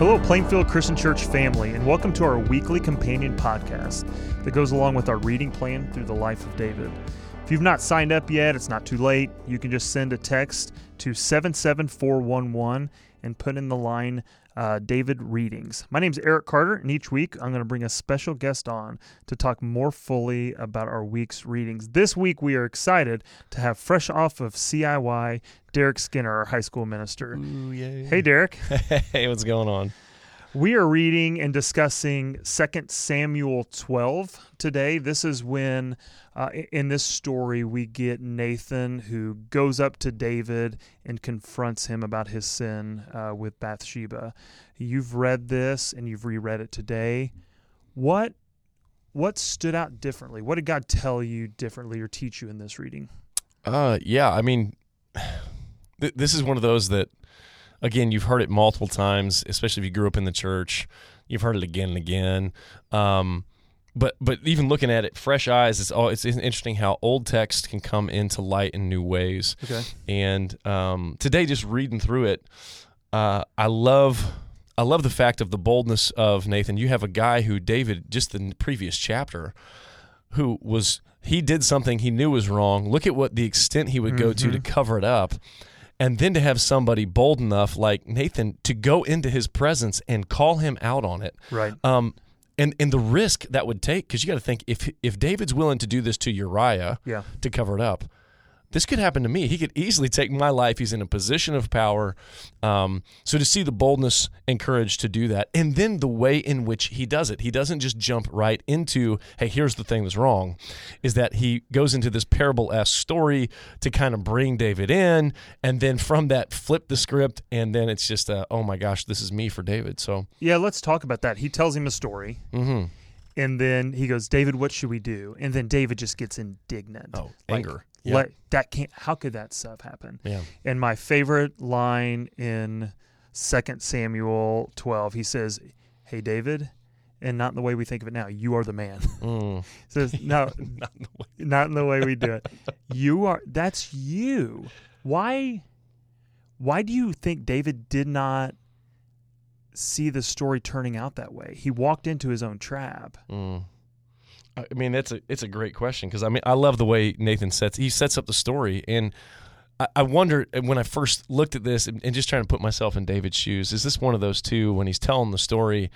Hello, Plainfield Christian Church family, and welcome to our weekly companion podcast that goes along with our reading plan through the life of David. If you've not signed up yet, it's not too late. You can just send a text to 77411 and put in the line uh, David Readings. My name is Eric Carter, and each week I'm going to bring a special guest on to talk more fully about our week's readings. This week we are excited to have fresh off of CIY Derek Skinner, our high school minister. Ooh. Hey, Derek. hey, what's going on? We are reading and discussing 2 Samuel 12 today. This is when, uh, in this story, we get Nathan who goes up to David and confronts him about his sin uh, with Bathsheba. You've read this and you've reread it today. What what stood out differently? What did God tell you differently or teach you in this reading? Uh, yeah, I mean, th- this is one of those that again, you've heard it multiple times, especially if you grew up in the church. You've heard it again and again. Um, but but even looking at it, fresh eyes, it's all it's interesting how old text can come into light in new ways. Okay. And um, today, just reading through it, uh, I love. I love the fact of the boldness of Nathan. You have a guy who David, just the previous chapter, who was he did something he knew was wrong. Look at what the extent he would go to to Mhm. cover it up and then to have somebody bold enough like Nathan to go into his presence and call him out on it. Right. Um, and and the risk that would take because you got to think if if David's willing to do this to Uriah Yeah. to cover it up. This could happen to me. He could easily take my life. He's in a position of power. Um, so to see the boldness and courage to do that, and then the way in which he does it, he doesn't just jump right into, "Hey, here's the thing that's wrong," is that he goes into this parable-esque story to kind of bring David in, and then from that flip the script, and then it's just, uh, "Oh my gosh, this is me for David." So, Yeah, let's talk about that. He tells him a story. hmm And then he goes, David, what should we do? And then David just gets indignant. oh, Like, anger, yeah, Let, that can't. How could that stuff happen? yeah, And my favorite line in Second Samuel twelve, he says, "Hey David," and not in the way we think of it now. You are the man. mm. Says, "No, Not the way- not in the way we do it. You are. That's you. Why? Why do you think David did not see the story turning out that way? He walked into his own trap. Mm. I mean, that's a it's a great question because I mean I love the way Nathan sets he sets up the story, and I, I wonder when I first looked at this and, and just trying to put myself in David's shoes, is this one of those two when he's telling the story?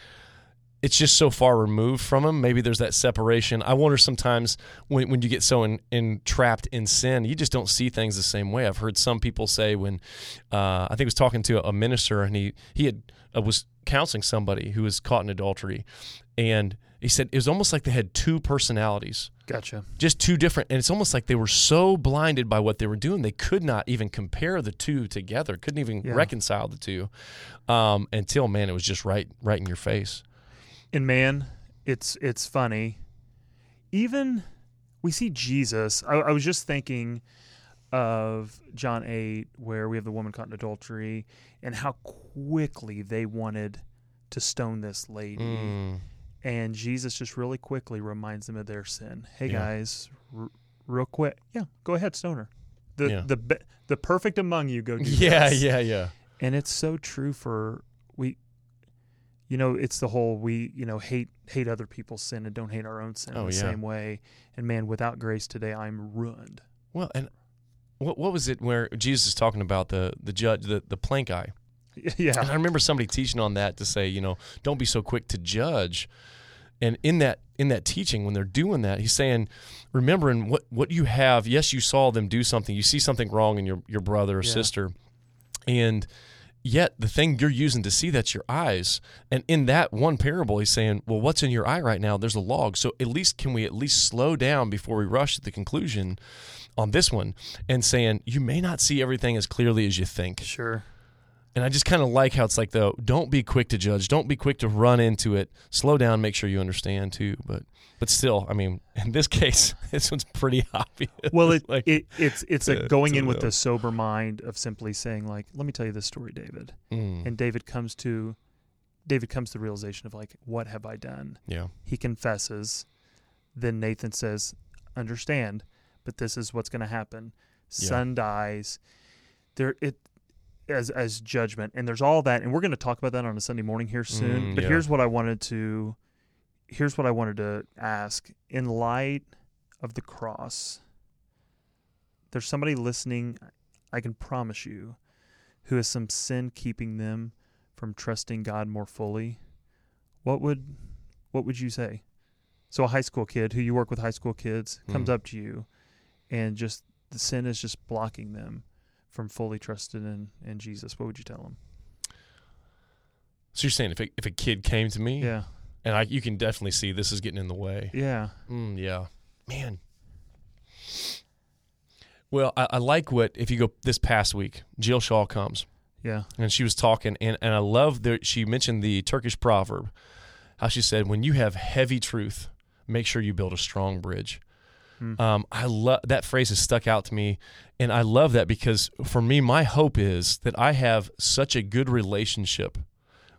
It's just so far removed from him. Maybe there's that separation. I wonder sometimes when, when you get so in, entrapped in sin, you just don't see things the same way. I've heard some people say when uh, I think I was talking to a minister and he he had uh, was counseling somebody who was caught in adultery, and he said it was almost like they had two personalities, Gotcha. just two different, and it's almost like they were so blinded by what they were doing they could not even compare the two together, couldn't even Yeah. reconcile the two, um, until man, it was just right right in your face. And man, it's it's funny. Even we see Jesus. I, I was just thinking of John eight, where we have the woman caught in adultery, and how quickly they wanted to stone this lady. Mm. And Jesus just really quickly reminds them of their sin. Hey Yeah. guys, r- real quick, yeah, go ahead, stoner. The Yeah. the be- the perfect among you go do Yeah, this. yeah, yeah. and it's so true for we you know it's the whole we you know hate hate other people's sin and don't hate our own sin Oh, in the yeah. same way and man without grace today i'm ruined Well, and what what was it where Jesus is talking about the the judge the the plank eye? And yeah I remember somebody teaching on that to say, you know, don't be so quick to judge. And in that in that teaching, when they're doing that, he's saying, remembering what what you have. Yes, you saw them do something. You see something wrong in your your brother or Yeah. sister, and yet the thing you're using to see that's your eyes. And in that one parable, he's saying, well, what's in your eye right now? There's a log. So at least can we at least slow down before we rush to the conclusion on this one and saying you may not see everything as clearly as you think. sure And I just kind of like how it's like though, don't be quick to judge, don't be quick to run into it. Slow down, make sure you understand too. But but still, I mean, in this case, this one's pretty obvious. well it, Like, it it's it's a going to in with the sober mind of simply saying like let me tell you this story david mm, and david comes to david comes to the realization of like what have i done yeah, he confesses then nathan says understand but this is what's going to happen Yeah. son dies there it as as judgment. And there's all that and we're going to talk about that on a Sunday morning here soon. Mm, but yeah. here's what I wanted to here's what I wanted to ask. In light of the cross there's somebody listening I can promise you who has some sin keeping them from trusting God more fully. What would what would you say? So a high school kid who you work with high school kids comes Mhm. up to you and just the sin is just blocking them from fully trusting in, in Jesus, what would you tell them? So you're saying if a, if a kid came to me, Yeah. and I, you can definitely see this is getting in the way. Yeah. Mm, yeah, man. Well, I, I like what if you go this past week, Jill Shaw comes Yeah. and she was talking, and and I love that she mentioned the Turkish proverb, how she said, "When you have heavy truth, make sure you build a strong bridge." Hmm. Um, I love that phrase has stuck out to me, and I love that because for me, my hope is that I have such a good relationship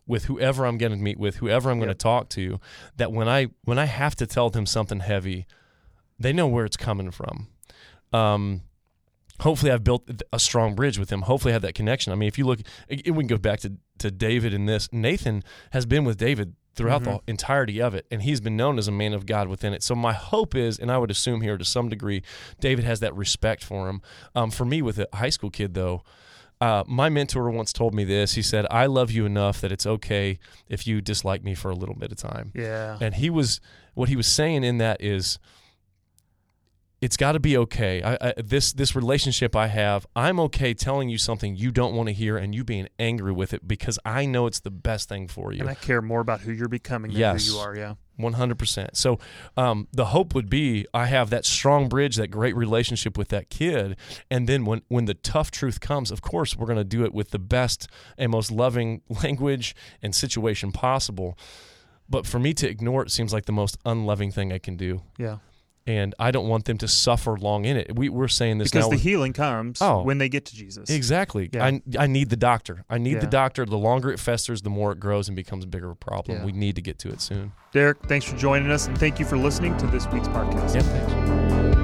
with whoever I'm going to meet with, whoever I'm going to Yep. talk to, that when I when I have to tell them something heavy, they know where it's coming from. Um, hopefully, I've built a strong bridge with them. Hopefully, I have that connection. I mean, if you look, we can go back to to David in this. Nathan has been with David throughout Mhm. the entirety of it, and he's been known as a man of God within it. So my hope is, and I would assume here to some degree, David has that respect for him. Um, for me, with a high school kid though. Uh, my mentor once told me this. He said, "I love you enough that it's okay if you dislike me for a little bit of time." Yeah. And he was what he was saying in that is it's got to be okay. I, I, this this relationship I have, I'm okay telling you something you don't want to hear and you being angry with it because I know it's the best thing for you. And I care more about who you're becoming than Yes. who you are. Yeah. One hundred percent. So um, the hope would be I have that strong bridge, that great relationship with that kid, and then when when the tough truth comes, of course we're going to do it with the best and most loving language and situation possible. But for me to ignore it seems like the most unloving thing I can do, Yeah. And I don't want them to suffer long in it. We, we're saying this Because now. the healing comes Oh. when they get to Jesus. Exactly. Yeah. I, I need the doctor. I need Yeah. the doctor. The longer it festers, the more it grows and becomes a bigger problem. Yeah. We need to get to it soon. Derek, thanks for joining us and thank you for listening to this week's podcast. Yeah, thanks.